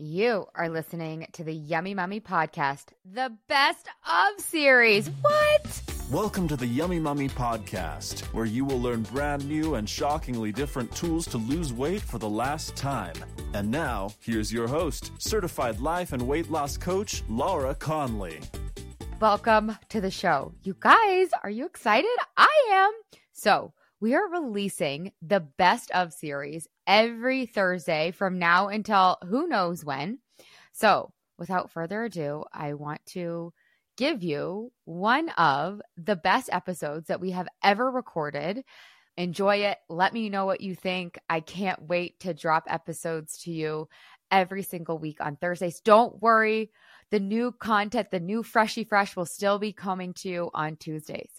You are listening to the Yummy Mummy podcast, the best of series. What? Welcome to the Yummy Mummy podcast, where you will learn brand new and shockingly different tools to lose weight for the last time. And now, here's your host, certified life and weight loss coach, Laura Conley. Welcome to the show. You guys, are you excited? I am. So, we are releasing the best of series every Thursday from now until who knows when. So, without further ado, I want to give you one of the best episodes that we have ever recorded. Enjoy it. Let me know what you think. I can't wait to drop episodes to you every single week on Thursdays. Don't worry, the new content, the new Freshy Fresh will still be coming to you on Tuesdays.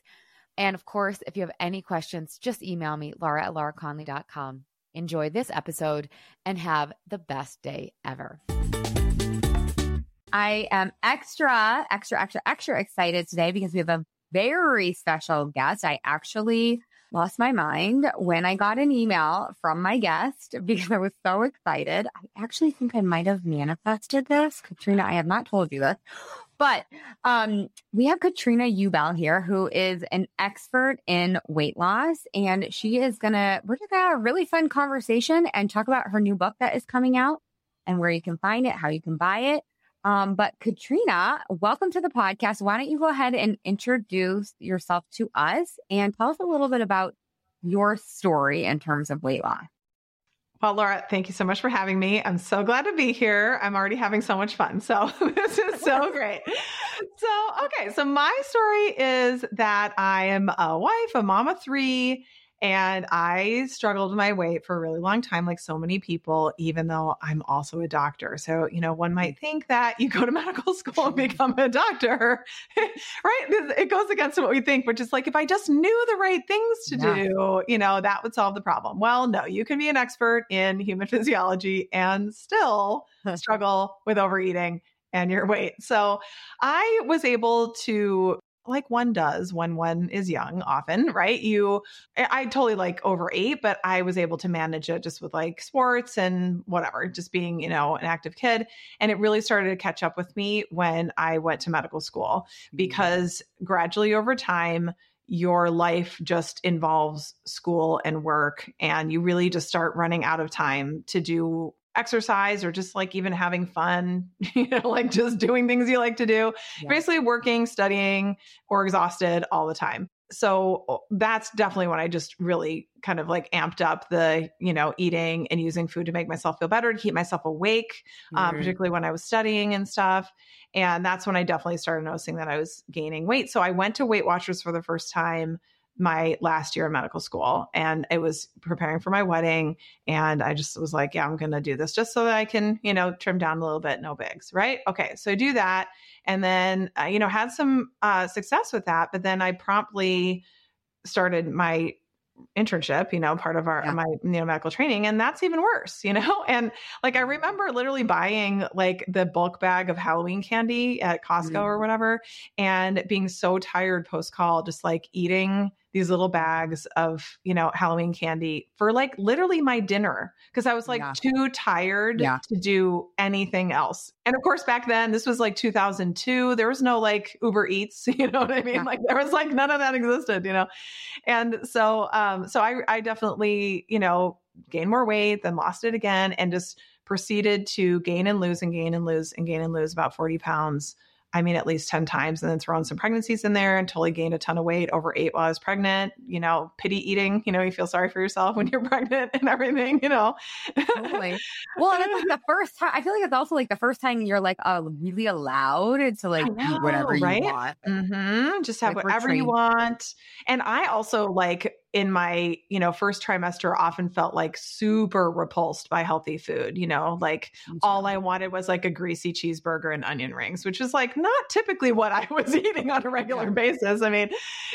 And of course, if you have any questions, just email me, laura at lauraconley.com. Enjoy this episode and have the best day ever. I am extra, extra, extra, extra excited today because we have a very special guest. I actually lost my mind when I got an email from my guest because I was so excited. I actually think I might have manifested this. Katrina, I have not told you this, but um, we have Katrina Ubell here, who is an expert in weight loss. And she is going to, we're going to have a really fun conversation and talk about her new book that is coming out and where you can find it, how you can buy it. Um, but Katrina, welcome to the podcast. Why don't you go ahead and introduce yourself to us and tell us a little bit about your story in terms of weight loss? Well, Laura, thank you so much for having me. I'm so glad to be here. I'm already having so much fun. So, this is so great. So, okay. So, my story is that I am a wife, a mom of three, and I struggled with my weight for a really long time, like so many people, even though I'm also a doctor. So, you know, one might think that you go to medical school and become a doctor, right? It goes against what we think, which is like, if I just knew the right things to yeah. do, you know, that would solve the problem. Well, no, you can be an expert in human physiology and still struggle with overeating and your weight. So I was able to like one does when one is young often right you i totally like overate but i was able to manage it just with like sports and whatever just being you know an active kid and it really started to catch up with me when i went to medical school mm-hmm. because gradually over time your life just involves school and work and you really just start running out of time to do exercise or just like even having fun, you know, like just doing things you like to do, yeah. basically working, studying, or exhausted all the time. So that's definitely when I just really kind of like amped up the, you know, eating and using food to make myself feel better, to keep myself awake, mm-hmm. um, particularly when I was studying and stuff. And that's when I definitely started noticing that I was gaining weight. So I went to Weight Watchers for the first time my last year of medical school and it was preparing for my wedding and i just was like yeah i'm gonna do this just so that i can you know trim down a little bit no bigs right okay so I do that and then uh, you know had some uh, success with that but then i promptly started my internship, you know, part of our yeah. my you know medical training, and that's even worse, you know. And like I remember literally buying like the bulk bag of Halloween candy at Costco mm. or whatever, and being so tired post call, just like eating these little bags of, you know, Halloween candy for like literally my dinner because I was like yeah. too tired yeah. to do anything else. And of course, back then, this was like 2002. There was no like Uber Eats, you know what I mean? Yeah. Like there was like none of that existed, you know? And so, um, so I, I definitely, you know, gained more weight, then lost it again and just proceeded to gain and lose and gain and lose and gain and lose about 40 pounds I mean, at least 10 times and then thrown some pregnancies in there and totally gained a ton of weight, over eight while I was pregnant. You know, pity eating, you know, you feel sorry for yourself when you're pregnant and everything, you know. totally. Well, and it's like the first time, I feel like it's also like the first time you're like uh, really allowed to like know, eat whatever right? you want. Mm-hmm. Just have like whatever you want. And I also like, in my you know first trimester often felt like super repulsed by healthy food you know? Like all i wanted was like a greasy cheeseburger and onion rings which is like not typically what i was eating on a regular yeah. basis. I mean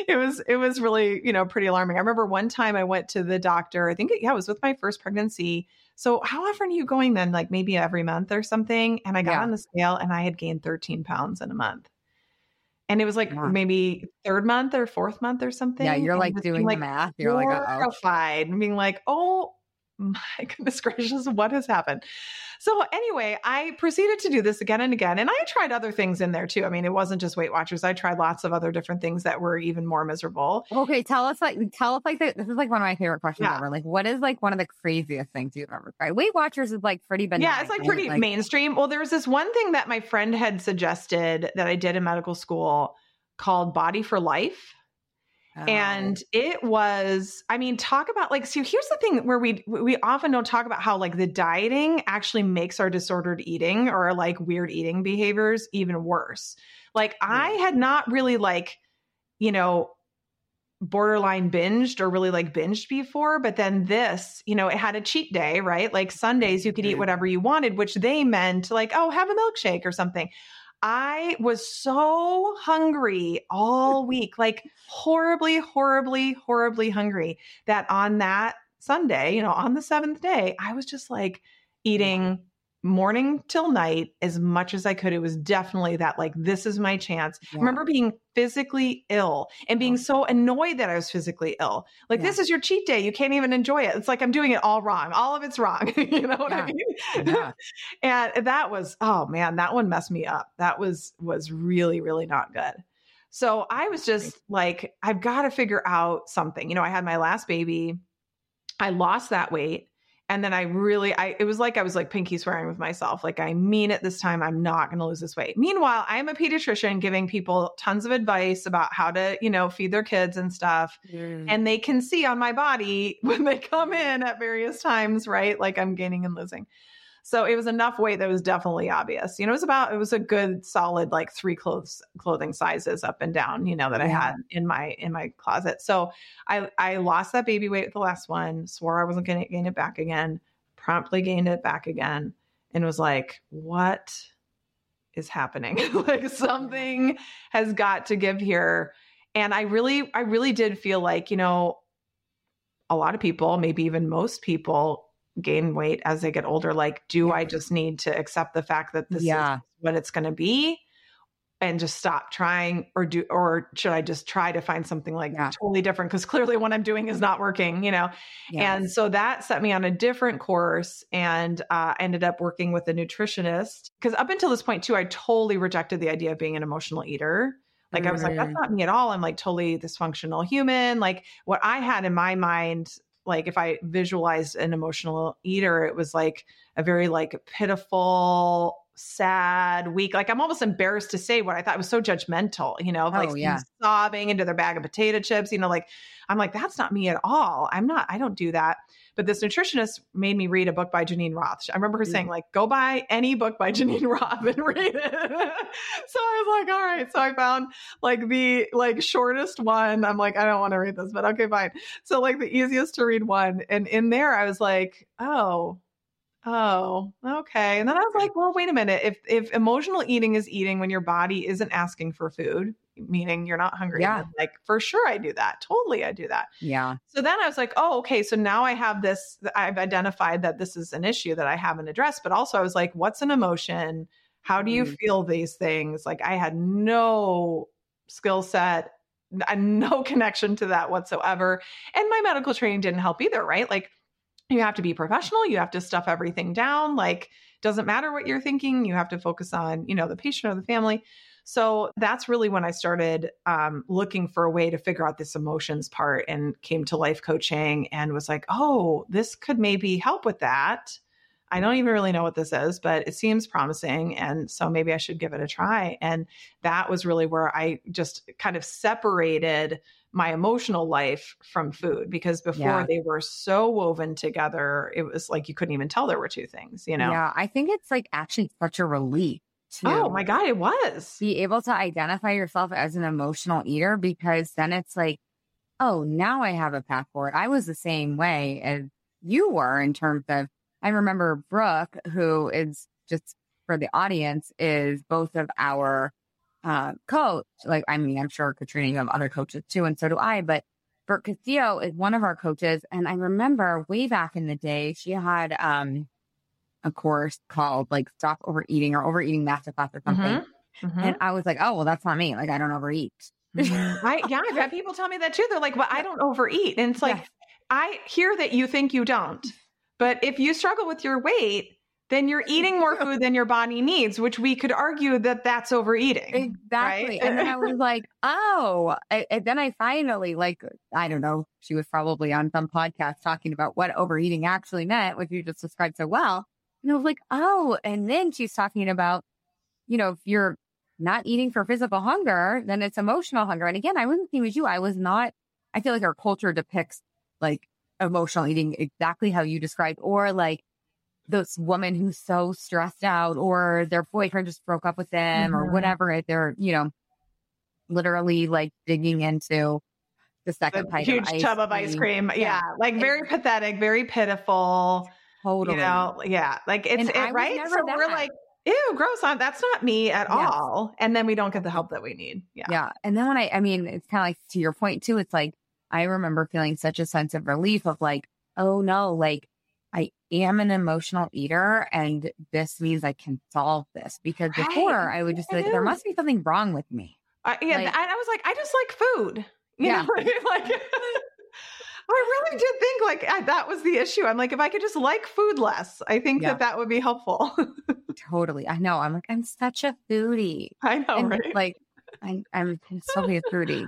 it was it was really you know pretty alarming. I remember one time i went to the doctor i think yeah it was with my first pregnancy. So how often are you going then? Like maybe every month or something? And i got yeah. on the scale and i had gained 13 pounds in a month and it was like yeah. maybe third month or fourth month or something. Yeah, you're like doing like, the math. You're like, oh, horrified and being like, oh, my goodness gracious, what has happened? So anyway, I proceeded to do this again and again. And I tried other things in there too. I mean, it wasn't just Weight Watchers. I tried lots of other different things that were even more miserable. Okay, tell us like tell us like the, this is like one of my favorite questions yeah. ever. Like, what is like one of the craziest things you've ever tried? Weight Watchers is like pretty benign. Yeah, it's like pretty like, mainstream. Well, there was this one thing that my friend had suggested that I did in medical school called Body for Life. Oh. And oh. it was, I mean, talk about like, so here's the thing where we we often don't talk about how like the dieting actually makes our disordered eating or like weird eating behaviors even worse. Like I had not really like, you know, borderline binged or really like binged before, but then this, you know, it had a cheat day, right? Like Sundays you could eat whatever you wanted, which they meant like, oh, have a milkshake or something. I was so hungry all week, like horribly, horribly, horribly hungry that on that Sunday, you know, on the seventh day, I was just like eating morning till night as much as I could. It was definitely that like, this is my chance. Yeah. I remember being physically ill and being so annoyed that I was physically ill. Like, yeah. this is your cheat day. You can't even enjoy it. It's like I'm doing it all wrong. All of it's wrong. you know what yeah. I mean? and that was, oh man, that one messed me up. That was, was really, really not good. So I was just like, I've got to figure out something. You know, I had my last baby. I lost that weight and then I really, I it was like I was like pinky swearing with myself. Like I mean it this time. I'm not going to lose this weight. Meanwhile, I am a pediatrician giving people tons of advice about how to, you know, feed their kids and stuff. Mm. And they can see on my body when they come in at various times, right? Like I'm gaining and losing. So it was enough weight that was definitely obvious. You know, it was about it was a good solid like three clothes clothing sizes up and down, you know, that. I had in my in my closet. So I I lost that baby weight with the last one, swore I wasn't gonna gain it back again, promptly gained it back again, and was like, what is happening? like something has got to give here. And I really, I really did feel like, you know, a lot of people, maybe even most people gain weight as they get older like do i just need to accept the fact that this yeah. is what it's going to be and just stop trying or do or should i just try to find something like yeah. totally different because clearly what i'm doing is not working you know yes. and so that set me on a different course and uh, ended up working with a nutritionist because up until this point too i totally rejected the idea of being an emotional eater like I was like, that's not me at all. I'm like totally dysfunctional human. Like what I had in my mind like if I visualized an emotional eater, it was like a very like pitiful, sad, weak. Like I'm almost embarrassed to say what I thought was so judgmental, you know, like oh, yeah. sobbing into their bag of potato chips, you know, like I'm like, that's not me at all. I'm not, I don't do that. But this nutritionist made me read a book by Geneen Roth. I remember her saying, mm. like, go buy any book by Geneen Roth and read it. so I was like, all right. So I found like the like shortest one. I'm like, I don't want to read this, but okay, fine. So like the easiest to read one. And in there I was like, oh, Oh, okay. And then I was like, well, wait a minute. If if emotional eating is eating when your body isn't asking for food, meaning you're not hungry, yeah. like for sure I do that. Totally I do that. Yeah. So then I was like, oh, okay. So now I have this I've identified that this is an issue that I haven't addressed, but also I was like, what's an emotion? How do you mm. feel these things? Like I had no skill set, and no connection to that whatsoever. And my medical training didn't help either, right? Like you have to be professional. You have to stuff everything down. Like doesn't matter what you're thinking. You have to focus on you know the patient or the family. So that's really when i started um, looking for a way to figure out this emotions part and came to life coaching and was like oh this could maybe help with that. I don't even really know what this is but it seems promising and so maybe i should give it a try. And that was really where i just kind of separated my emotional life from food because before yeah. they were so woven together, it was like you couldn't even tell there were two things, you know? Yeah. I think it's like actually such a relief. oh my God, it was. Be able to identify yourself as an emotional eater because then it's like, oh, now I have a path forward. I was the same way as you were in terms of, I remember Brooke, who is just for the audience, is both of our uh, coach. Like, I mean, I'm sure Katrina, you have other coaches too, and so do I. But Brooke Castillo is one of our coaches, and I remember way back in the day, she had um, a course called like "Stop Overeating" or "Overeating Masterclass" or something. Mm-hmm. Mm-hmm. And I was like, oh well, that's not me. Like, I don't overeat. Mm-hmm. I, yeah, I've had people tell me that too. They're like, well, I don't overeat," and it's like. I hear that you think you don't But if you struggle with your weight, then you're eating more food than your body needs, which we could argue that that's overeating. Exactly. Right? and then I was like, oh, I, and then I finally, like, I don't know, she was probably on some podcast talking about what overeating actually meant, which you just described so well. And I was like, oh, and then she's talking about, you know, if you're not eating for physical hunger, then it's emotional hunger. And again, I wasn't the same as you. I was not, I feel like our culture depicts like emotional eating exactly how you described, or like this woman who's so stressed out, or their boyfriend just broke up with them, or Mhm. whatever. They're, you know, literally like digging into the The second pint huge of tub of ice cream. Yeah. Yeah. Like very pathetic, very pitiful. Totally. You know, yeah. Like it's it, right. So we're like, ew, gross. I'm, that's not me at Yes. all. And then we don't get the help that we need. Yeah. Yeah. And then when I, I mean, it's kind of like to your point too. It's like, I remember feeling such a sense of relief of like, oh no, like I am an emotional eater and this means I can solve this because Right. before I would just be like, there must be something wrong with me. I, yeah. Like- and I was like, I just like food. You Yeah. know, right? like I really did think like I, that was the issue. I'm like, if I could just like food less, I think Yeah. that that would be helpful. Totally. I know. I'm like, I'm such a foodie. I know, and right? like, I, I'm so be a foodie.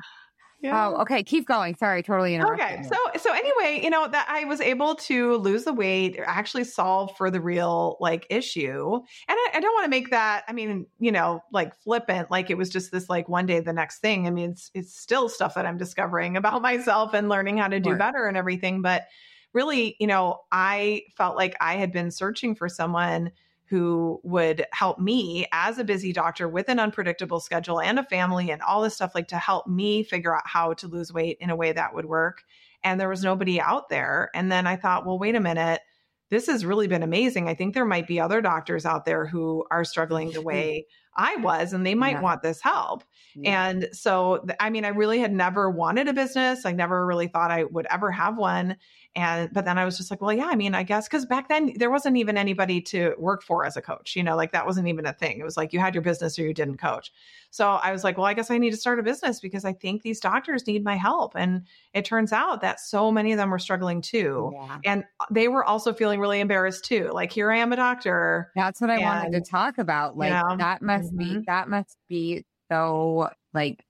Yeah. Oh, okay. Keep going. Sorry. Totally interrupted. Okay. So so anyway, you know, that I was able to lose the weight, actually solve for the real like issue. And I, I don't want to make that, I mean, you know, like flippant, like it was just this like one day the next thing. I mean, it's it's still stuff that I'm discovering about myself and learning how to do Right. better and everything. But really, you know, I felt like I had been searching for someone who would help me as a busy doctor with an unpredictable schedule and a family and all this stuff, like to help me figure out how to lose weight in a way that would work. And there was nobody out there. And then I thought, well, wait a minute. This has really been amazing. I think there might be other doctors out there who are struggling the way I was, and they might Yeah. want this help. Yeah. And so, I mean, I really had never wanted a business. I never really thought I would ever have one. And, but then I was just like, well, yeah, I mean, I guess, cause back then there wasn't even anybody to work for as a coach, you know, like that wasn't even a thing. It was like you had your business or you didn't coach. So I was like, well, I guess I need to start a business because I think these doctors need my help. And it turns out that so many of them were struggling too. Yeah. And they were also feeling really embarrassed too. Like, here I am a doctor. That's what I wanted to talk about. Like that must be mhm. that must be so like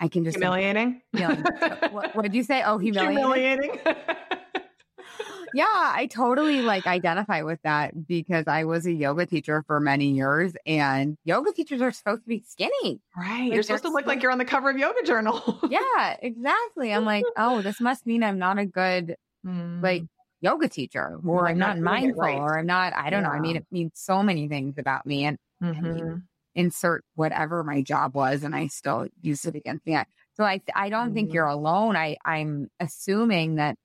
I can just Humiliating. what, what did you say? Oh, humiliating. Humiliating. Yeah, I totally like identify with that because I was a yoga teacher for many years and yoga teachers are supposed to be skinny. right. Like, you're supposed to look like you're on the cover of Yoga Journal. Yeah, exactly. I'm like, oh, this must mean I'm not a good Mm. like yoga teacher or Like I'm not not mindful right. or I'm not I don't know. I mean it means so many things about me and Mhm. insert whatever my job was and I still use it against me. So I I don't think Mhm. you're alone. I I'm assuming that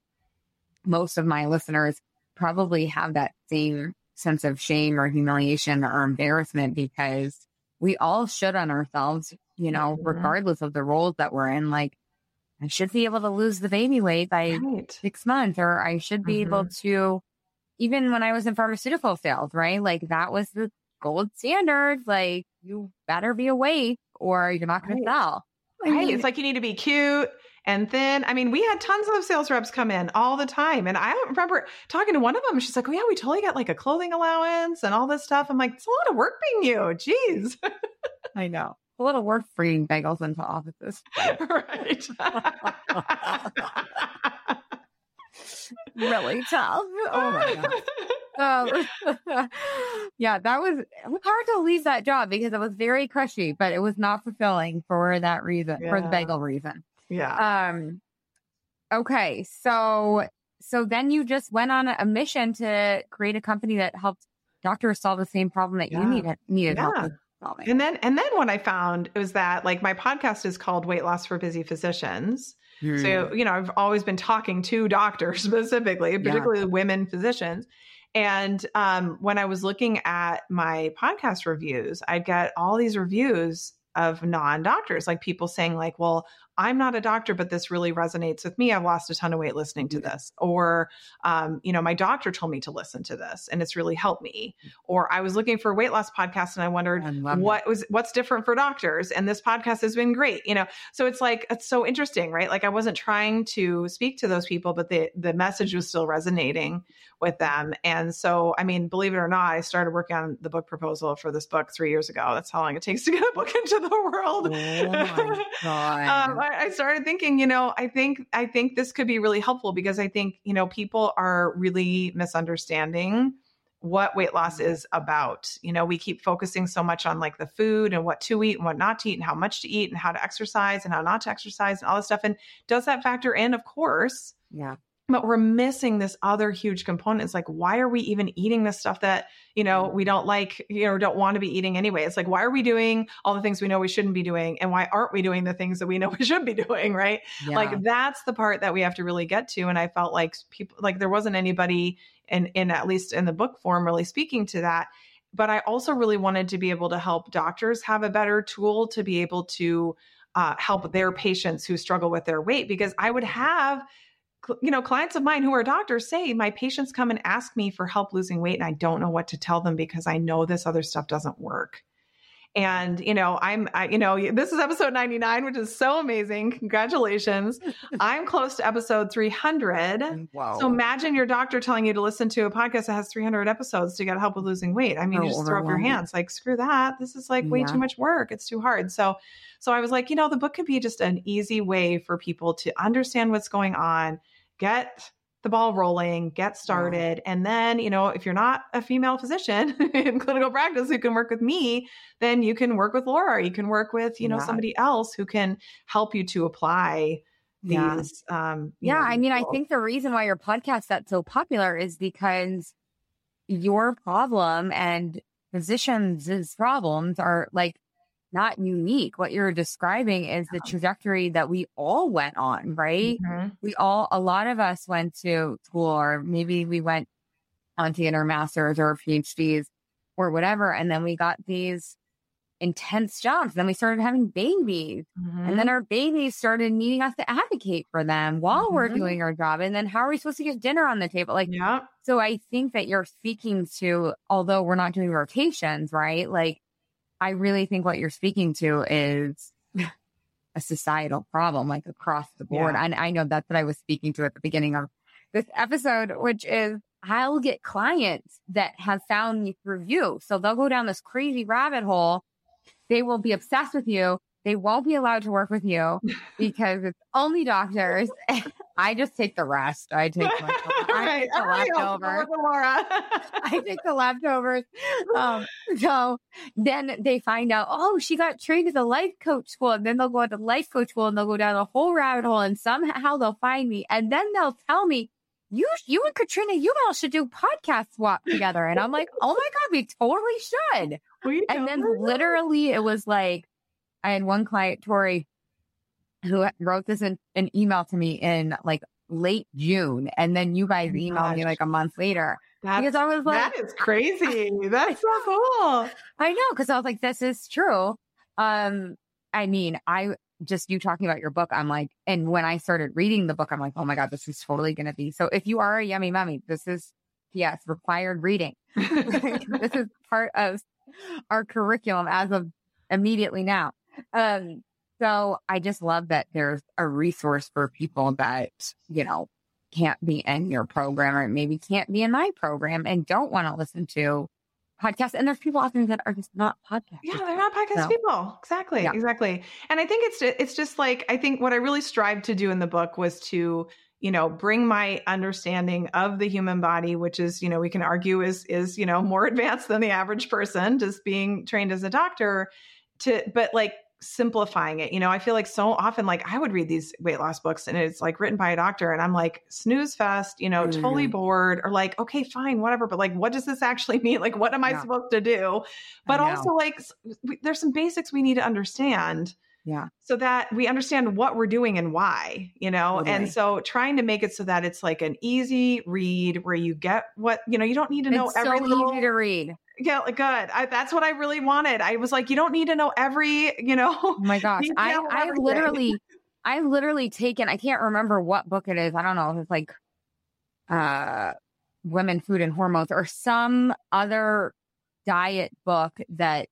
most of my listeners probably have that same sense of shame or humiliation or embarrassment because we all should on ourselves, you know, Mhm. regardless of the roles that we're in. Like I should be able to lose the baby weight by Right. six months, or I should be able to, even when I was in pharmaceutical sales, right? Like that was the gold standard. Like you better be awake or you're not going Right. to sell. I mean, It's like you need to be cute and then, I mean, we had tons of sales reps come in all the time. And I remember talking to one of them. She's like, Oh, yeah, we totally got like a clothing allowance and all this stuff. I'm like, It's a lot of work being you. Jeez. I know. A little work bringing bagels into offices. right. really tough. Oh my God. Um, yeah, that was, was hard to leave that job because it was very cushy, but it was not fulfilling for that reason, for the Yeah. bagel reason. Yeah. Um, okay. So, so then you just went on a mission to create a company that helped doctors solve the same problem that you Yeah. needed, needed help with solving. And then, and then what I found was that like my podcast is called Weight Loss for Busy Physicians. So, you know, I've always been talking to doctors specifically, particularly women physicians. And um, when I was looking at my podcast reviews, I'd get all these reviews of non doctors, like people saying, like, well, I'm not a doctor, but this really resonates with me. I've lost a ton of weight listening to this. Or, um, you know, my doctor told me to listen to this and it's really helped me. Or I was looking for a weight loss podcast and I wondered I what was what's different for doctors. And this podcast has been great. You know, so it's like it's so interesting, right? Like I wasn't trying to speak to those people, but the the message was still resonating with them. And so, I mean, believe it or not, I started working on the book proposal for this book three years ago. That's how long it takes to get a book into the world. Oh my God. um, I, I started thinking, you know, I think I think this could be really helpful because I think you know people are really misunderstanding what weight loss is about. You know, we keep focusing so much on like the food and what to eat and what not to eat and how much to eat and how to exercise and how not to exercise and all this stuff. And does that factor in? Of course. yeah. But we're missing this other huge component. It's like, why are we even eating this stuff that, you know, we don't like, you know, don't want to be eating anyway? It's like, why are we doing all the things we know we shouldn't be doing? And why aren't we doing the things that we know we should be doing? Right. Yeah. Like that's the part that we have to really get to. And I felt like people, like there wasn't anybody in, in at least in the book form really speaking to that. But I also really wanted to be able to help doctors have a better tool to be able to uh, help their patients who struggle with their weight because I would have you know clients of mine who are doctors say my patients come and ask me for help losing weight and I don't know what to tell them because I know this other stuff doesn't work. And you know, I'm I, you know, this is episode 99 which is so amazing. Congratulations. I'm close to episode 300. Mm, wow. So imagine your doctor telling you to listen to a podcast that has 300 episodes to get help with losing weight. I mean, Oh, you just throw up your hands like, screw that. This is like way Yeah. too much work. It's too hard. So, so I was like, you know, the book could be just an easy way for people to understand what's going on, get the ball rolling, get started. And then, you know, if you're not a female physician in clinical practice who can work with me, then you can work with Laura. You can work with, you know, Yeah. somebody else who can help you to apply Yeah. these. Um, Yeah, know, I mean, I think the reason why your podcast got so popular is because your problem and physicians' problems are like not unique. What you're describing is the trajectory that we all went on, right? Mhm. We all, a lot of us went to school, or maybe we went on to get our masters or PhDs or whatever, and then we got these intense jobs. Then we started having babies. Mhm. And then our babies started needing us to advocate for them while we're Mhm. doing our job. And then how are we supposed to get dinner on the table? Like, yeah. so I think that you're speaking to, although we're not doing rotations, right? Like, I really think what you're speaking to is a societal problem, like across the board. Yeah. And I know that's what I was speaking to at the beginning of this episode, which is I'll get clients that have found me through you. So they'll go down this crazy rabbit hole. They will be obsessed with you. They won't be allowed to work with you because it's only doctors. I just take the rest. I take, my, I right. take the leftovers. Laura. I take the leftovers. Um, so then they find out, oh, she got trained at the life coach school. And then they'll go to life coach school and they'll go down the whole rabbit hole and somehow they'll find me. And then they'll tell me, you, you and Katrina, you all should do podcast swap together. And I'm like, oh my God, we totally should. We And then literally it was like, I had one client, Tori, who wrote this in an email to me in like late June. And then you guys Oh emailed me like a month later. That's, Because I was like, that is crazy. That's so cool. I know, because I was like, this is true. Um, I mean, I just you talking about your book, I'm like, and when I started reading the book, I'm like, oh my God, this is totally gonna be. So if you are a yummy mummy, this is yes, required reading. this is part of our curriculum as of immediately now. Um, so I just love that there's a resource for people that, you know, can't be in your program or maybe can't be in my program and don't want to listen to podcasts. And there's people out there that are just not podcasts. Yeah, they're not podcast No. people. Exactly. Yeah. Exactly. And I think it's it's just like I think what I really strived to do in the book was to you know bring my understanding of the human body which is you know we can argue is is you know more advanced than the average person just being trained as a doctor to but like simplifying it you know i feel like so often like i would read these weight loss books and it's like written by a doctor and i'm like snooze fest you know totally Mhm. bored or like okay fine whatever but like what does this actually mean like what am i Yeah. supposed to do but also like there's some basics we need to understand Yeah. so that we understand what we're doing and why you know Totally. and so trying to make it so that it's like an easy read where you get what you know you don't need to know it's every so little easy to read. yeah good I, that's what i really wanted i was like you don't need to know every you know Oh my gosh. I, I literally I've literally taken, I can't remember what book it is. I don't know if it's like uh women, food and hormones or some other diet book that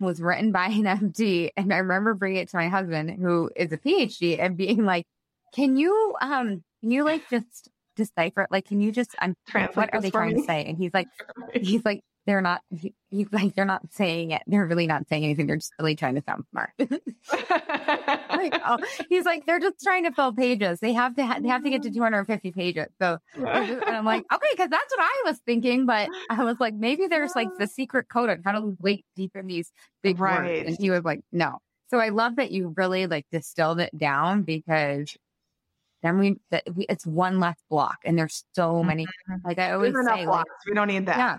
was written by an MD. And I remember bringing it to my husband who is a PhD and being like, can you, um, can you like just decipher it? Like, can you just, I'm, Translate what are they trying me. to say? And he's like, he's like, they're not, he's like, they're not saying it. They're really not saying anything. They're just really trying to sound smart. like, oh, he's like, they're just trying to fill pages. They have to, ha- they have to get to mm. 250 pages. So, and I'm like, okay, because that's what I was thinking. But I was like, maybe there's like the secret code on how to wait deep in these big Right. words. And he was like, no. So I love that you really like distilled it down because then we, that we it's one less block and there's so many, mm-hmm. like I always There's enough say, like, we don't need that. yeah.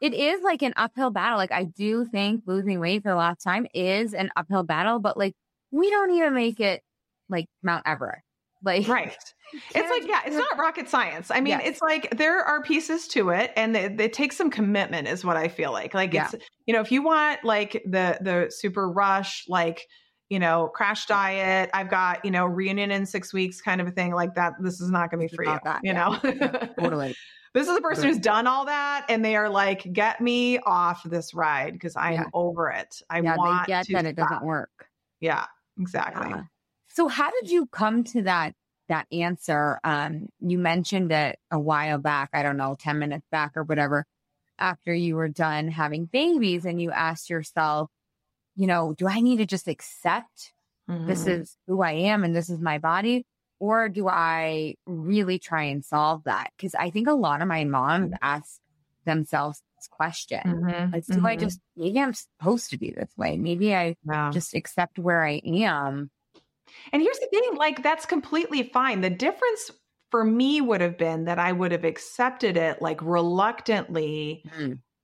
It is like an uphill battle. Like I do think losing weight for the last time is an uphill battle, but like we don't even make it like Mount Everest. Like Right. It's like, yeah, it's not rocket science. I mean, Yes. it's like there are pieces to it and it, it takes some commitment is what I feel like. Like Yeah. it's, you know, if you want like the, the super rush, like, you know, crash diet, I've got, you know, reunion in six weeks kind of a thing like that. This is not going to be for you, that, you yeah. know? totally. This is the person who's done all that and they are like, get me off this ride because I'm Yeah. over it. I yeah, want they get to that it stop. doesn't work. Yeah, exactly. Yeah. So how did you come to that that answer? Um, you mentioned it a while back, I don't know, 10 minutes back or whatever, after you were done having babies and you asked yourself, you know, do I need to just accept this Mhm. is who I am and this is my body? Or do I really try and solve that? Because I think a lot of my moms ask themselves this question. Mhm. Like, do I Mhm. just, maybe I'm supposed to be this way. Maybe I just accept where I am. And here's the thing like, that's completely fine. The difference for me would have been that I would have accepted it like reluctantly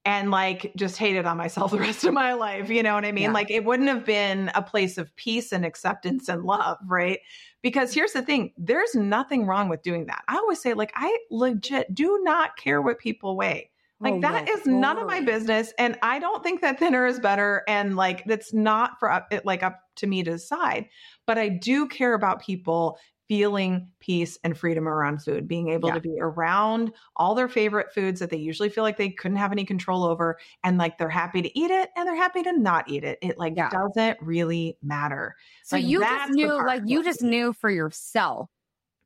and like just hated on myself the rest of my life. You know what I mean? Yeah. Like, it wouldn't have been a place of peace and acceptance and love, right? Because here's the thing there's nothing wrong with doing that. I always say, like, I legit do not care what people weigh. Like Oh, that no, is none of my business, and I don't think that thinner is better. And like that's not for up, it like up to me to decide. But I do care about people feeling peace and freedom around food, being able Yeah. to be around all their favorite foods that they usually feel like they couldn't have any control over, and like they're happy to eat it and they're happy to not eat it. It like Yeah. doesn't really matter. So Like, you just knew, like, you just knew for yourself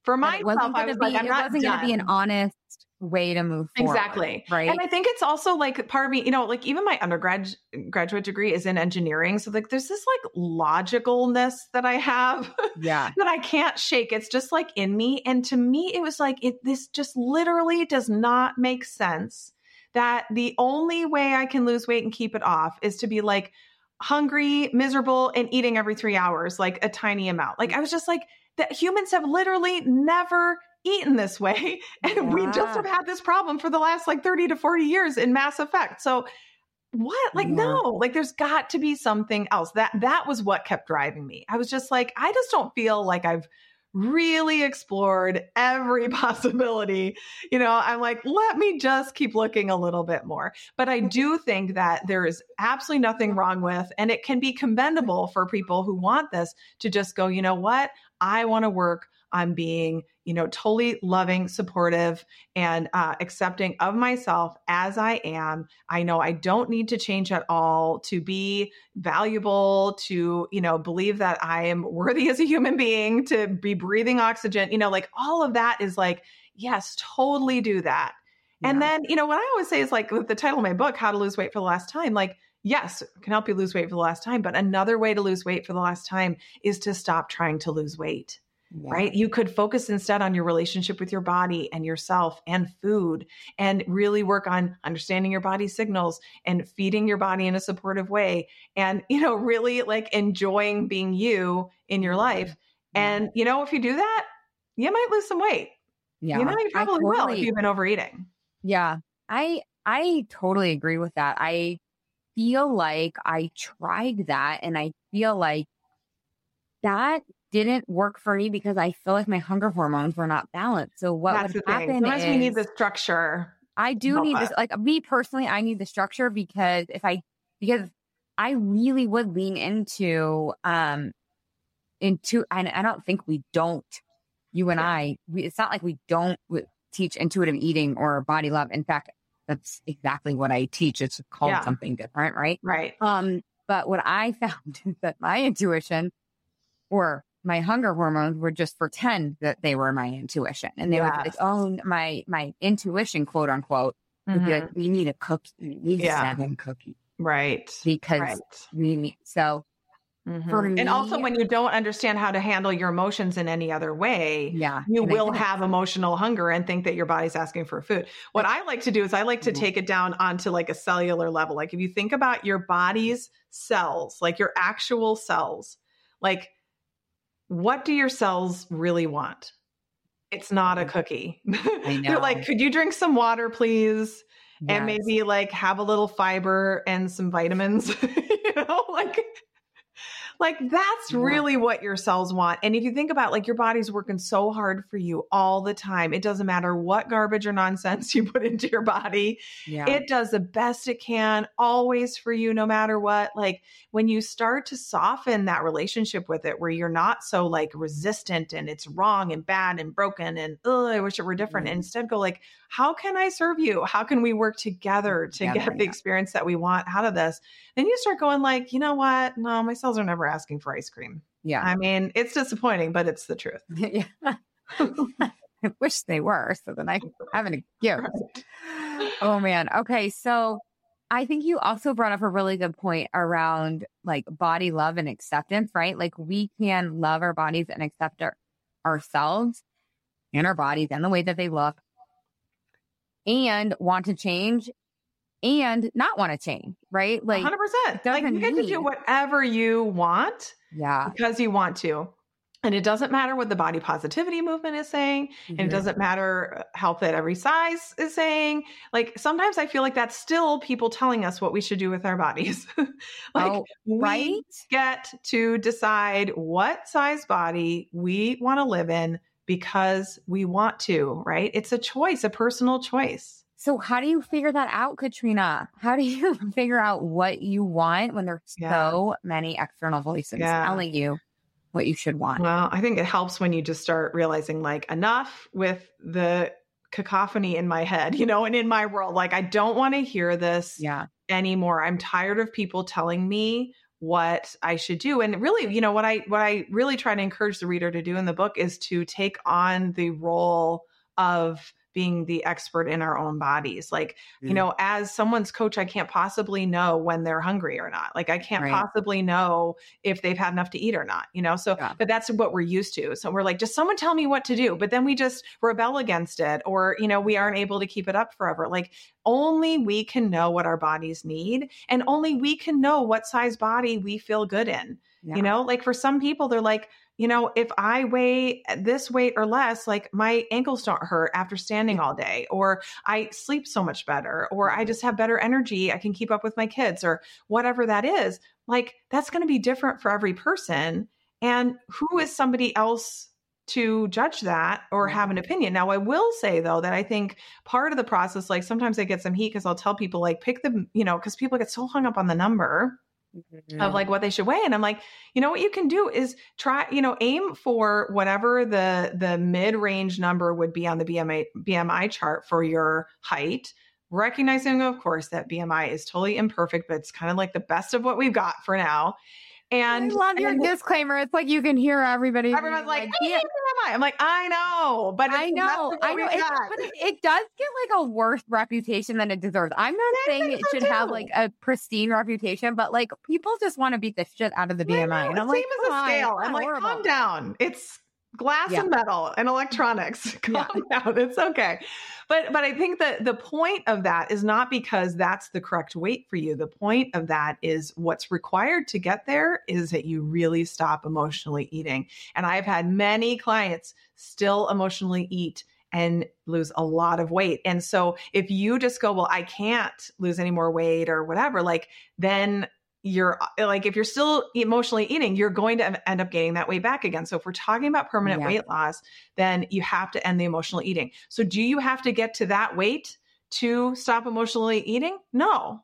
For myself, I was be, like, I'm it not wasn't going to be an honest way to move forward. Exactly. Right. And I think it's also like part of me, you know, like even my undergrad graduate degree is in engineering. So like there's this like logicalness that I have yeah. that I can't shake. It's just like in me. And to me, it was like it this just literally does not make sense that the only way I can lose weight and keep it off is to be like hungry, miserable, and eating every three hours, like a tiny amount. Like I was just like, that humans have literally never eaten this way. And we just have had this problem for the last like 30 to 40 years in mass effect. So what? Like, Yeah. no, like there's got to be something else. That that was what kept driving me. I was just like, I just don't feel like I've really explored every possibility. You know, I'm like, let me just keep looking a little bit more. But I mm-hmm. do think that there is absolutely nothing wrong with, and it can be commendable for people who want this to just go, you know what? I want to work on being, you know, totally loving, supportive, and uh, accepting of myself as I am. I know I don't need to change at all to be valuable, to, you know, believe that I am worthy as a human being, to be breathing oxygen, you know, like all of that is like, yes, totally do that. And Yeah. then, you know, what I always say is like with the title of my book, How to Lose Weight for the Last Time, like, yes, it can help you lose weight for the last time. But another way to lose weight for the last time is to stop trying to lose weight Yeah. right? You could focus instead on your relationship with your body and yourself and food and really work on understanding your body signals and feeding your body in a supportive way and, you know, really like enjoying being you in your life. Yeah. And, you know, if you do that, you might lose some weight. yeah. You know, you probably will if you've been overeating. Yeah. I I totally agree with that. I feel like I tried that and I feel like that didn't work for me because I feel like my hunger hormones were not balanced. So what That's would happen Sometimes is we need the structure. I do need that. this like me personally I need the structure because if I because I really would lean into um into, and I don't think we don't, you and Yeah. I, we, it's not like we don't teach intuitive eating or body love. In fact, that's exactly what I teach. It's called Yeah. something different, right? Right. Um, but what I found is that my intuition or my hunger hormones would just pretend that they were my intuition. And they would be like, Yes. oh, my, my intuition, quote unquote, would be like, we need a cookie. We need Yeah. seven cookies Right. because Right. we need, so for Mhm. and also when you don't understand how to handle your emotions in any other way, yeah. you and will have emotional hunger and think that your body's asking for food. What I like to do is I like to Mhm. take it down onto like a cellular level. Like if you think about your body's cells, like your actual cells, like what do your cells really want? It's not a mm. cookie. They're like, could you drink some water, please? And maybe like have a little fiber and some vitamins, you know, like like that's Yeah. really what your cells want. And if you think about like your body's working so hard for you all the time. It doesn't matter what garbage or nonsense you put into your body. yeah. It does the best it can always for you no matter what. Like when you start to soften that relationship with it where you're not so like resistant and it's wrong and bad and broken and oh, I wish it were different. Mhm. And instead go like, how can I serve you? How can we work together to get the experience that we want out of this? Then you start going like, you know what? No, my cells are never asking for ice cream. yeah. I mean, it's disappointing, but it's the truth. yeah. I wish they were so then I have an gift. Oh man. Okay. So I think you also brought up a really good point around like body love and acceptance, right? Like we can love our bodies and accept our, ourselves and our bodies and the way that they look and want to change and not want to change, right? Like, 100%. Like you get to do whatever you want yeah. because you want to. And it doesn't matter what the body positivity movement is saying. And it Mhm. doesn't matter Health at Every Size is saying. Like sometimes I feel like that's still people telling us what we should do with our bodies. like Oh, we right? get to decide what size body we want to live in because we want to, right? It's a choice, a personal choice. So how do you figure that out, Katrina? How do you figure out what you want when there's Yeah. so many external voices Yeah. telling you what you should want? Well, I think it helps when you just start realizing like enough with the cacophony in my head, you know, and in my world. Like I don't want to hear this yeah. anymore. I'm tired of people telling me what I should do. And really, you know, what I what I really try to encourage the reader to do in the book is to take on the role of being the expert in our own bodies. Like, you Mm. know, as someone's coach, I can't possibly know when they're hungry or not. Like I can't Right. possibly know if they've had enough to eat or not, you know? So, Yeah. but that's what we're used to. So we're like, just someone tell me what to do. But then we just rebel against it or, you know, we aren't able to keep it up forever. Like only we can know what our bodies need and only we can know what size body we feel good in. Yeah. You know, like for some people, they're like, you know, if I weigh this weight or less, like my ankles don't hurt after standing all day, or I sleep so much better, or I mm-hmm. just have better energy. I can keep up with my kids, or whatever that is. Like that's going to be different for every person. And who is somebody else to judge that or have an mm-hmm. opinion? Now, I will say though that I think part of the process, like sometimes I get some heat because I'll tell people, like, pick the, you know, because people get so hung up on the number Mhm. of like what they should weigh and i'm like you know what you can do is try you know aim for whatever the the mid-range number would be on the bmi bmi chart for your height recognizing of course that bmi is totally imperfect but it's kind of like the best of what we've got for now and I love your and disclaimer. It's like you can hear everybody. everyone's being like, yeah, "Hey, BMI." i'm like i know but I know, I know. It, but it, it does get like a worse reputation than it deserves. I'm not I saying it should have like a pristine reputation, but like people just want to beat the shit out of the BMI, and I'm same like, as come a scale. I'm like, horrible. calm down. It's glass Yeah. and metal and electronics. Calm Yeah. down. It's okay. But but I think that the point of that is not because that's the correct weight for you. The point of that is what's required to get there is that you really stop emotionally eating. And I've had many clients still emotionally eat and lose a lot of weight. And so if you just go, well, I can't lose any more weight or whatever, like then you're uh, like if you're still emotionally eating you're going to end up gaining that weight back again so if we're talking about permanent Yeah. weight loss then you have to end the emotional eating so do you have to get to that weight to stop emotionally eating no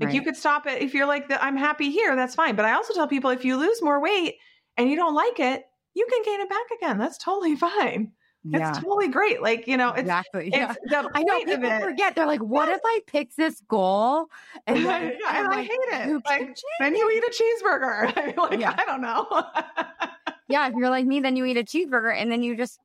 like you could stop it if you're like i'm happy here that's fine but i also tell people if you lose more weight and you don't like it, you can gain it back again. That's totally fine. Yeah. It's totally great. Like, you know, it's, exactly. Yeah. it's the I know people it. forget. They're like, "What if I pick this goal?" And then, yeah, and I'm I hate it. "You Like, then you eat a cheeseburger. like, Yeah. I don't know. Yeah, if you're like me, then you eat a cheeseburger and then you just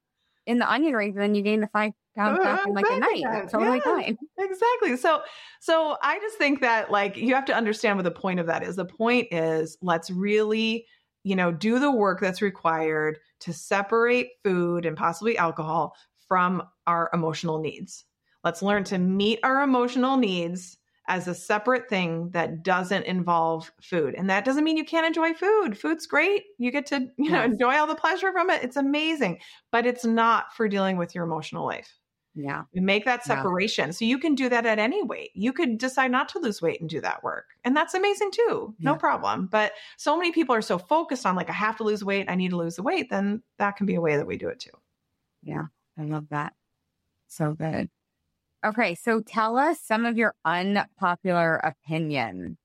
in the onion rings, and then you gain the five pounds Uh, back like a night. That's totally Yeah. fine. exactly. So, so I just think that like you have to understand what the point of that is. The point is let's really, you know, do the work that's required to separate food and possibly alcohol from our emotional needs. Let's learn to meet our emotional needs as a separate thing that doesn't involve food. And that doesn't mean you can't enjoy food. Food's great. You get to, you know, Yes. enjoy all the pleasure from it. It's amazing, but it's not for dealing with your emotional life. Yeah. You make that Yeah. separation. So you can do that at any weight. You could decide not to lose weight and do that work. And that's amazing too. No Yeah. problem. But so many people are so focused on like, I have to lose weight. I need to lose the weight. Then that can be a way that we do it too. Yeah. I love that. So good. Okay, so tell us some of your unpopular opinions.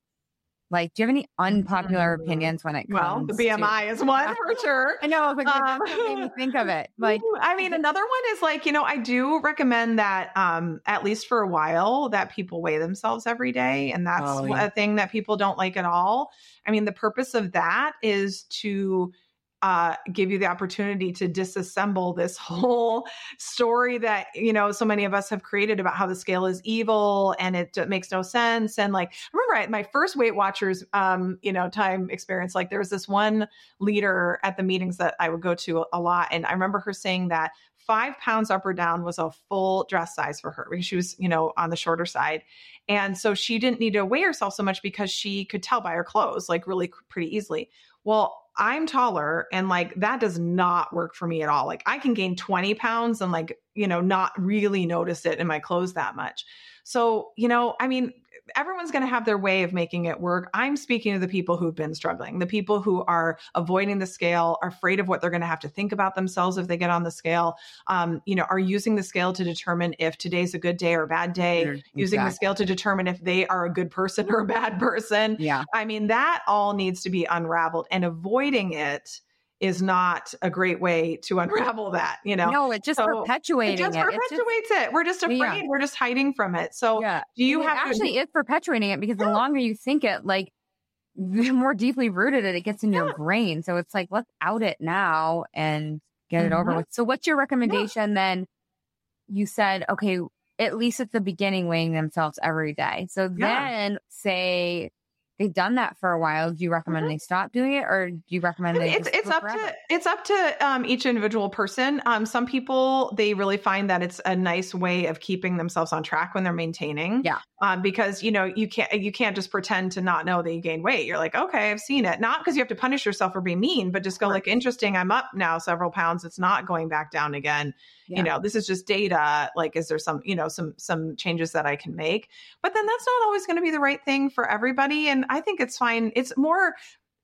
Like, do you have any unpopular Mm. opinions when it comes? Well, the to- BMI is one for sure. I know. Like, Um, made me think of it. Like, I mean, another one is like, you know, I do recommend that, um, at least for a while, that people weigh themselves every day. And that's Oh, yeah. a thing that people don't like at all. I mean, the purpose of that is to uh, give you the opportunity to disassemble this whole story that, you know, so many of us have created about how the scale is evil and it makes no sense. And like, I remember at my first Weight Watchers, um, you know, time experience, like there was this one leader at the meetings that I would go to a lot. And I remember her saying that five pounds up or down was a full dress size for her because she was, you know, on the shorter side. And so she didn't need to weigh herself so much because she could tell by her clothes, like really pretty easily. Well, I'm taller and like that does not work for me at all. Like I can gain 20 pounds and like, you know, not really notice it in my clothes that much. So, you know, I mean, everyone's going to have their way of making it work. I'm speaking to the people who've been struggling, the people who are avoiding the scale, are afraid of what they're going to have to think about themselves if they get on the scale, um, you know, are using the scale to determine if today's a good day or a bad day, Mm, using the scale to determine if they are a good person or a bad person. yeah, I mean, that all needs to be unraveled and avoiding it is not a great way to unravel that, you know. no, it's just So, perpetuating it just It's perpetuates it. We're just afraid. Yeah. We're just hiding from it. So yeah. do you it have actually to is perpetuating it because the longer you think it, like the more deeply rooted it, it gets in your brain. So it's like, let's out it now and get it over Mhm. with. So what's your recommendation then? You said, okay, at least at the beginning, weighing themselves every day. So Yeah. then say they've done that for a while. Do you recommend they stop doing it or do you recommend I mean, they it's it's up forever? to it's up to um, each individual person. Um, some people they really find that it's a nice way of keeping themselves on track when they're maintaining. Yeah. Um, because you know you can't you can't just pretend to not know that you gained weight. You're like, okay, I've seen it. Not because you have to punish yourself or be mean, but just go like, interesting. I'm up now several pounds. It's not going back down again. Yeah. You know, this is just data. Like, is there some you know some some changes that I can make? But then that's not always going to be the right thing for everybody. And I think it's fine. It's more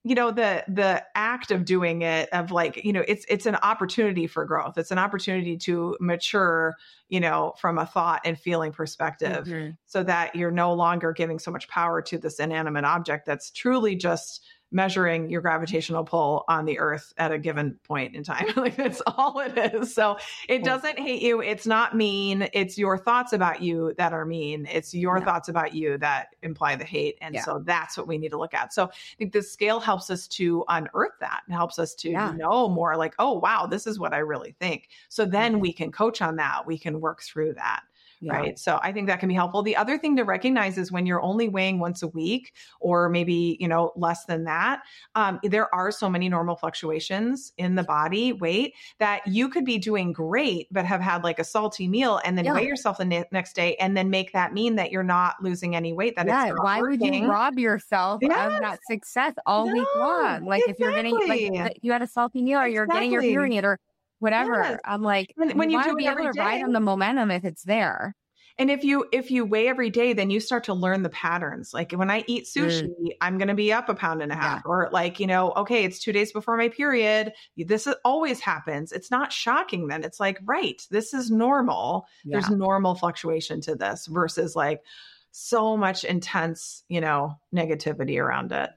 you know the the act of doing it of like you know it's it's an opportunity for growth it's an opportunity to mature you know from a thought and feeling perspective Mhm. so that you're no longer giving so much power to this inanimate object that's truly just measuring your gravitational pull on the earth at a given point in time like that's all it is so it doesn't hate you it's not mean it's your thoughts about you that are mean it's your Yeah. thoughts about you that imply the hate and Yeah. so that's what we need to look at so I think the scale helps us to unearth that. It helps us to Yeah. know more like, oh, wow, this is what I really think. So then Mhm. we can coach on that. We can work through that. Yeah. Right. So I think that can be helpful. The other thing to recognize is when you're only weighing once a week or maybe, you know, less than that, um, there are so many normal fluctuations in the body weight that you could be doing great, but have had like a salty meal and then Yeah. weigh yourself the ne- next day and then make that mean that you're not losing any weight, that yeah, why would you rob yourself of that success all week long? Like if you're getting like you had a salty meal or you're getting your period or whatever. Yes. I'm like When- when you do be able to ride on the momentum if it's there. And if you if you weigh every day, then you start to learn the patterns. Like when I eat mm. sushi, I'm going to be up a pound and a half. Or like you know, okay, it's two days before my period. This always happens. It's not shocking. Then it's like, right, this is normal. There's normal fluctuation to this versus like so much intense, you know, negativity around it.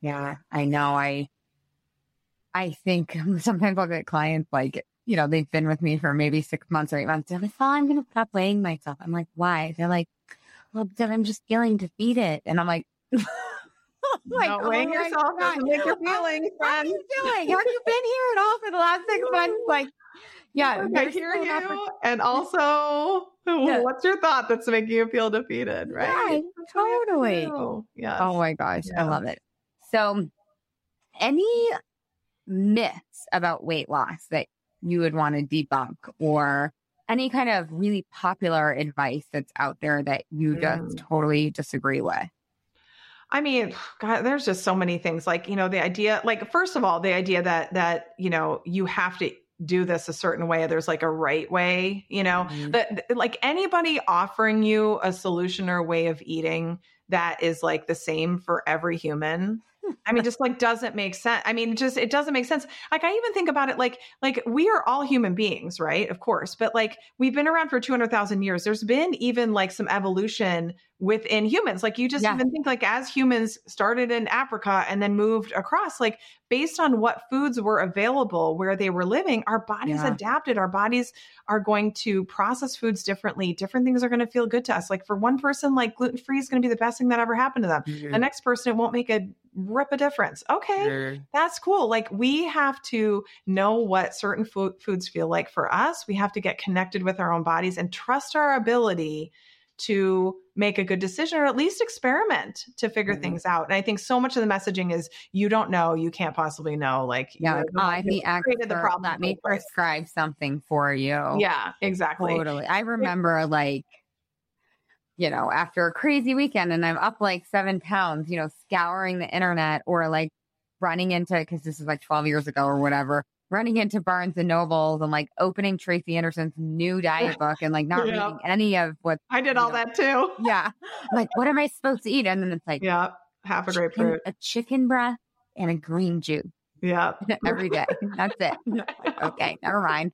Yeah, I know. I I think sometimes I'll get clients like, you know, they've been with me for maybe six months or eight months. They're like, oh, I'm going to stop weighing myself. I'm like, why? They're like, well, then I'm just feeling defeated. And I'm like, like Not oh weighing oh yourself doesn't make your feelings, How are you doing? Have you been here at all for the last six months? Like, yeah, I hear you. And also, yeah. what's your thought that's making you feel defeated, right? Yeah, totally. Yeah. Oh my gosh, yeah. I love it. So, any myths about weight loss that you would want to debunk or any kind of really popular advice that's out there that you just mm. totally disagree with? I mean, God, there's just so many things. Like, you know, the idea, like, first of all, the idea that, that, you know, you have to do this a certain way. There's like a right way, you know, mm-hmm. that like anybody offering you a solution or way of eating that is like the same for every human I mean, just like doesn't make sense. I mean, just it doesn't make sense. Like I even think about it like like we are all human beings, right? Of course, but like we've been around for two hundred thousand years. There's been even like some evolution within humans. Like you just yeah. even think like as humans started in Africa and then moved across, like based on what foods were available where they were living, our bodies yeah. adapted. Our bodies are going to process foods differently. Different things are going to feel good to us. Like for one person, like gluten free is going to be the best thing that ever happened to them. Mm-hmm. The next person, it won't make a rip a difference. Okay, that's cool. Like we have to know what certain food, foods feel like for us. We have to get connected with our own bodies and trust our ability to make a good decision or at least experiment to figure mm-hmm. things out. And I think so much of the messaging is you don't know, you can't possibly know. Like, yeah, I'm the expert. The problem let me prescribe something for you. Yeah, exactly. Totally. I remember like you know, after a crazy weekend and I'm up like seven pounds, you know, scouring the internet or like running into, cause this is like 12 years ago or whatever, running into Barnes and Nobles and like opening Tracy Anderson's new diet book and like not yeah. reading any of what I did all know, that too. Yeah. Like, what am I supposed to eat? And then it's like, yeah, half a grapefruit, a chicken breast and a green juice. Yeah. Every day. That's it. okay. Never mind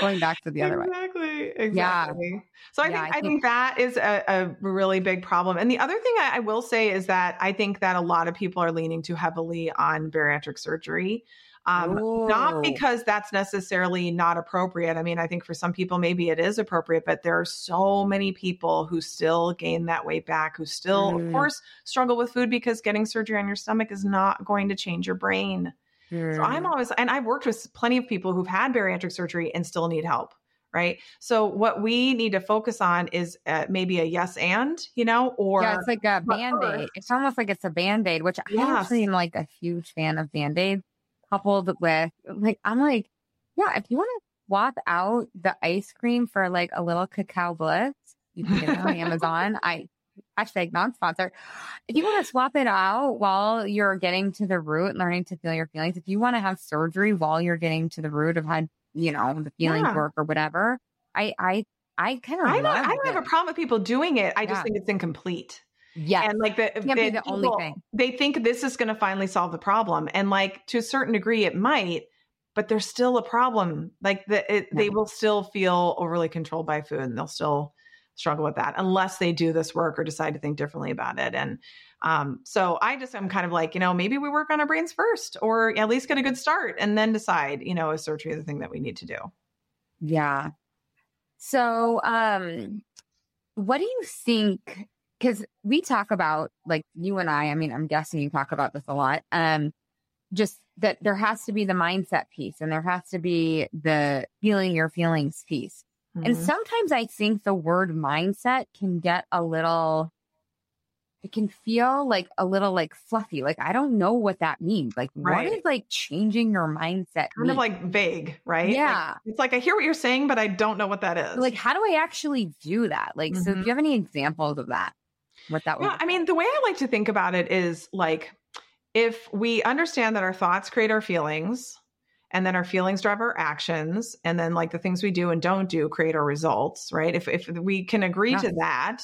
going back to the other exactly, way. Exactly. Yeah. So I yeah, think I, I think, think that is a, a, really big problem. And the other thing I, I, will say is that I think that a lot of people are leaning too heavily on bariatric surgery. Um, not because that's necessarily not appropriate. I mean, I think for some people maybe it is appropriate, but there are so many people who still gain that weight back, who still, mm. of course, struggle with food because getting surgery on your stomach is not going to change your brain. So I'm always, and I've worked with plenty of people who've had bariatric surgery and still need help. Right. So what we need to focus on is uh, maybe a yes and, you know, or yeah, it's like a band aid. It's almost like it's a band aid, which yes. I actually am like a huge fan of band aids coupled with like, I'm like, yeah, if you want to swap out the ice cream for like a little cacao bliss, you can get it on Amazon. I hashtag non-sponsor. If you want to swap it out while you're getting to the root, learning to feel your feelings, if you want to have surgery while you're getting to the root of how, you know, the feelings yeah. work or whatever, I, I, I kind of, I don't, I don't have a problem with people doing it. I just think it's incomplete. Yeah. And like the, can't the, be the people, only thing. They think this is going to finally solve the problem. And like to a certain degree, it might, but there's still a problem. Like the, it, they will still feel overly controlled by food and they'll still struggle with that unless they do this work or decide to think differently about it. And um, so I just am kind of like, you know, maybe we work on our brains first or at least get a good start and then decide, you know, is surgery the thing that we need to do? Yeah. So, um, what do you think? Because we talk about, like you and I, I mean, I'm guessing you talk about this a lot. Um, just that there has to be the mindset piece and there has to be the feeling your feelings piece. Mm-hmm. And sometimes I think the word mindset can get a little, it can feel like a little like fluffy. Like, I don't know what that means. Like, right. what is like changing your mindset? Kind mean? of like vague, right? Yeah. Like, it's like, I hear what you're saying, but I don't know what that is. Like, how do I actually do that? Like, mm-hmm. so do you have any examples of that? What that yeah, I mean, the way I like to think about it is like, if we understand that our thoughts create our feelings, and then our feelings drive our actions and then like the things we do and don't do create our results right if if we can agree yeah. to that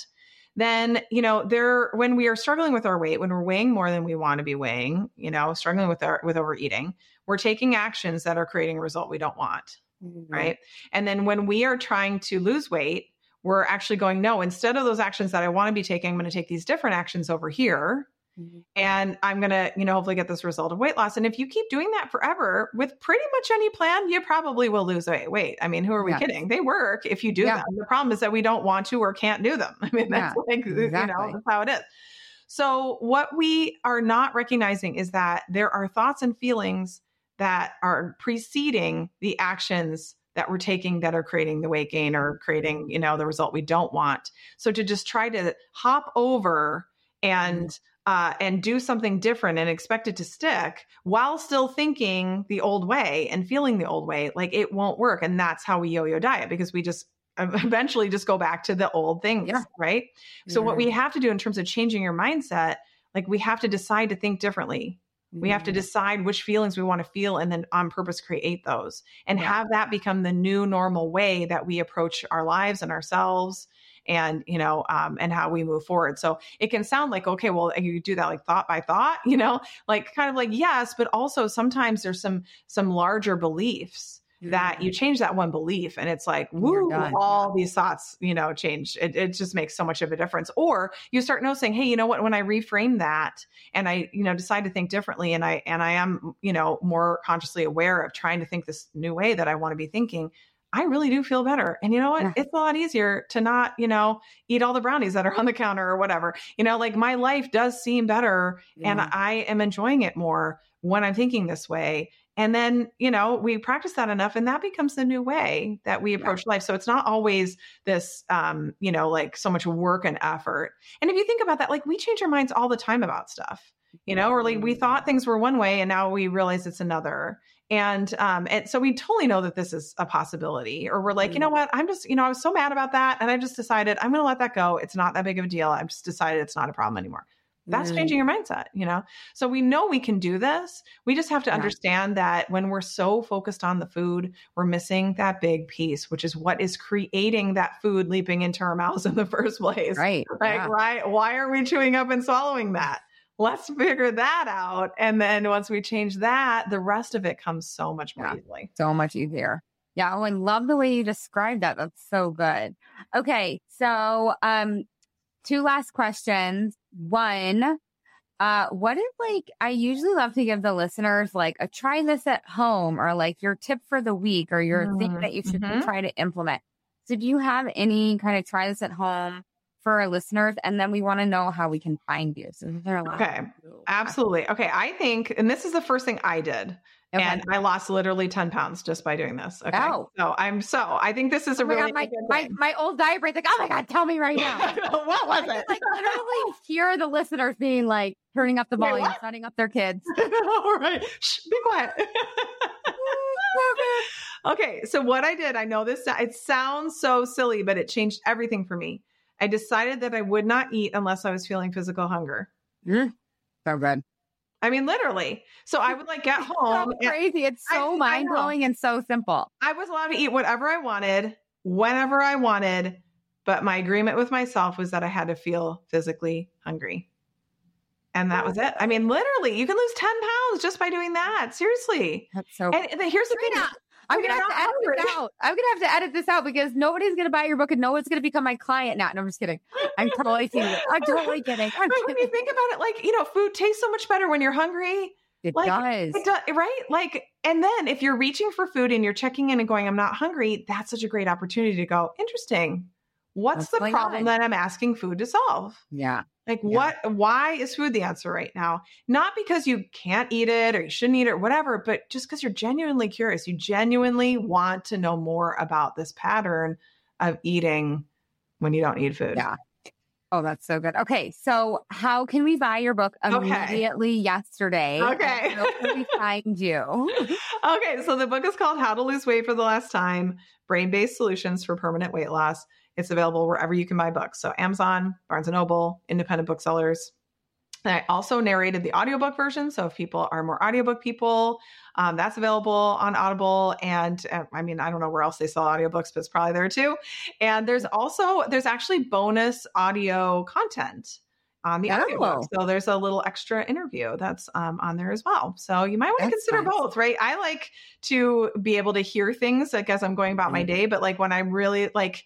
then you know there when we are struggling with our weight when we're weighing more than we want to be weighing you know struggling with our with overeating we're taking actions that are creating a result we don't want mm-hmm. right and then when we are trying to lose weight we're actually going no instead of those actions that i want to be taking i'm going to take these different actions over here Mhm. and I'm going to, you know, hopefully get this result of weight loss. And if you keep doing that forever with pretty much any plan, you probably will lose weight. Weight. I mean, who are we Yes. kidding? They work if you do Yeah. them. The problem is that we don't want to or can't do them. I mean, that's like, you know, exactly. that's how it is. So, what we are not recognizing is that there are thoughts and feelings that are preceding the actions that we're taking that are creating the weight gain or creating, you know, the result we don't want. So, to just try to hop over and uh, and do something different and expect it to stick while still thinking the old way and feeling the old way, like it won't work. And that's how we yo-yo diet because we just eventually just go back to the old things, Yeah. right? So what we have to do in terms of changing your mindset, like we have to decide to think differently. We have to Mhm. decide which feelings we want to feel and then on purpose create those and Yeah. have that become the new normal way that we approach our lives and ourselves and you know um, and how we move forward so it can sound like okay well you do that like thought by thought you know like kind of like yes but also sometimes there's some some larger beliefs that you change that one belief and it's like woo all these thoughts you know change it, it just makes so much of a difference or you start noticing hey you know what when i reframe that and i you know decide to think differently and i and i am you know more consciously aware of trying to think this new way that i want to be thinking I really do feel better. And you know what? Yeah. It's a lot easier to not, you know, eat all the brownies that are on the counter or whatever. You know, like my life does seem better and I am enjoying it more when I'm thinking this way. And then, you know, we practice that enough and that becomes the new way that we approach life. So it's not always this, um, you know, like so much work and effort. And if you think about that, like we change our minds all the time about stuff, you know, or like we thought things were one way and now we realize it's another. And um, and so we totally know that this is a possibility. Or we're like, you know what? I'm just, you know, I was so mad about that, and I just decided I'm going to let that go. It's not that big of a deal. I've just decided it's not a problem anymore. That's Mhm. changing your mindset, you know? So we know we can do this. We just have to Yeah. understand that when we're so focused on the food, we're missing that big piece, which is what is creating that food leaping into our mouths in the first place. Right. Like, yeah. why, why are we chewing up and swallowing that? Let's figure that out. And then once we change that, the rest of it comes so much more Yeah. easily. so much easier. Yeah, oh, I love the way you described that. That's so good. Okay, so um two last questions. One, uh what is like I usually love to give the listeners like a try this at home or like your tip for the week or your thing Mm, that you should mhm. try to implement. So do you have any kind of try this at home for our listeners? And then we want to know how we can find you. So there a lot. Okay, absolutely. Okay, I think, and this is the first thing I did. Okay. And I lost literally 10 pounds just by doing this. Okay. Oh. So I'm so, I think this is a Oh really my, good my, my old diet brain's like, oh my God, tell me right now. what was I it? could, like literally hear the listeners being like turning up the volume, what? setting up their kids. All right. Shh, be quiet. Mm, okay. So what I did, I know this, it sounds so silly, but it changed everything for me. I decided that I would not eat unless I was feeling physical hunger. Mm, so good. I mean, literally. So I would like get So home. and crazy. It's I so mind blowing and so simple. I was allowed to eat whatever I wanted, whenever I wanted. But my agreement with myself was that I had to feel physically hungry. And that was it. I mean, literally, you can lose 10 pounds just by doing that. Seriously. That's so And here's the thing. I'm gonna have to edit this out. I'm gonna have to edit this out because nobody's gonna buy your book and no one's gonna become my client now. No, I'm just kidding. I'm totally kidding. I'm totally kidding. I'm But when you think about it, like, you know, food tastes so much better when you're hungry. It like, does. It does, right? Like, and then if you're reaching for food and you're checking in and going, I'm not hungry, that's such a great opportunity to go, interesting. What's What's the problem on? that I'm asking food to solve? Yeah. Like Yeah. what why is food the answer right now? Not because you can't eat it or you shouldn't eat it or whatever, but just because you're genuinely curious. You genuinely want to know more about this pattern of eating when you don't eat food. Yeah. Oh, that's so good. Okay, so how can we buy your book Okay. immediately yesterday? Okay. How can we find you? okay, so the book is called How to Lose Weight for the Last Time Brain Based Solutions for Permanent Weight Loss. It's available wherever you can buy books. So, Amazon, Barnes and Noble, independent booksellers. And I also narrated the audiobook version. So, if people are more audiobook people, um, that's available on Audible. And uh, I mean, I don't know where else they sell audiobooks, but it's probably there too. And there's also, there's actually bonus audio content on the Oh. audiobook. So there's a little extra interview that's um, on there as well. So you might want to consider nice. both, right? I like to be able to hear things like as I'm going about my Mhm. day, but like when I'm really like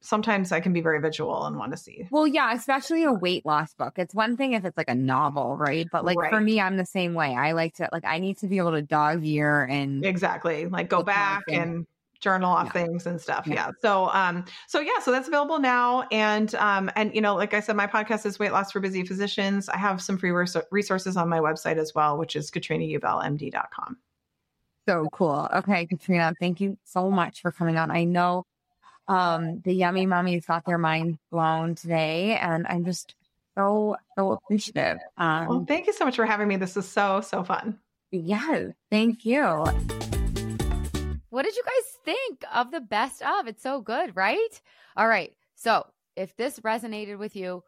sometimes I can be very visual and want to see. Well, yeah, especially a weight loss book. It's one thing if it's like a novel, right? But like for me, I'm the same way. I like to like I need to be able to dog ear and Exactly. Like go back and journal off Yeah. things and stuff. Yeah. Yeah. So um so yeah, so that's available now and um and you know like I said my podcast is Weight Loss for Busy Physicians. I have some free res- resources on my website as well, which is katrinaubellmd.com. so cool. Okay, Katrina, thank you so much for coming on. I know um the yummy mummies got their mind blown today and I'm just so so appreciative. Um Well, thank you so much for having me. This is so so fun. yeah, thank you. What did you guys think of the best of? It's so good, right? All right. So if this resonated with you,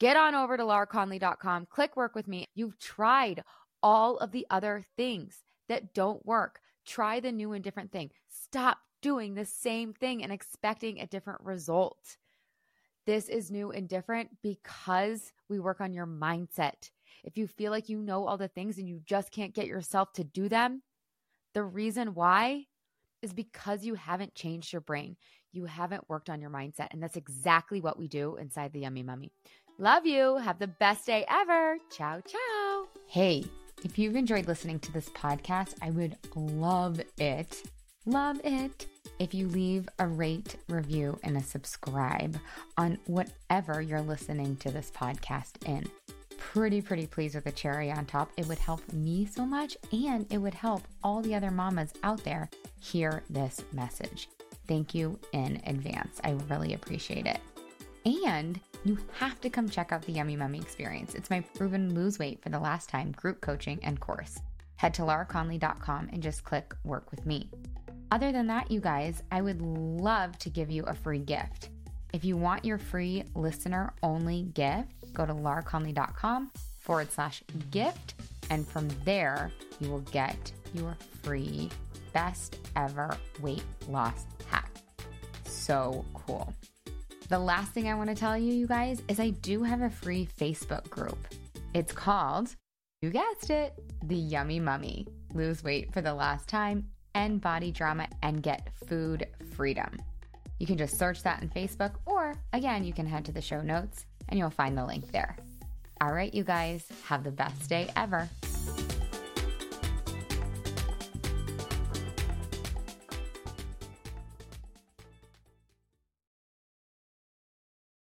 get on over to lauraconley.com, click work with me. You've tried all of the other things that don't work. Try the new and different thing. Stop doing the same thing and expecting a different result. This is new and different because we work on your mindset. If you feel like you know all the things and you just can't get yourself to do them, the reason why is because you haven't changed your brain. You haven't worked on your mindset. And that's exactly what we do inside the Yummy Mummy. Love you. Have the best day ever. Ciao, ciao. Hey, if you've enjoyed listening to this podcast, I would love it. Love it. If you leave a rate, review, and a subscribe on whatever you're listening to this podcast in pretty, pretty pleased with a cherry on top. It would help me so much and it would help all the other mamas out there hear this message. Thank you in advance. I really appreciate it. And you have to come check out the Yummy Mummy experience. It's my proven lose weight for the last time group coaching and course. Head to lauraconley.com and just click work with me. Other than that, you guys, I would love to give you a free gift. If you want your free listener only gift, go to lauraconley.com forward slash gift. And from there, you will get your free best ever weight loss hack. So cool. The last thing I want to tell you, you guys, is I do have a free Facebook group. It's called, you guessed it, The Yummy Mummy. Lose weight for the last time, end body drama, and get food freedom. You can just search that in Facebook, or again, you can head to the show notes and you'll find the link there. All right, you guys, have the best day ever.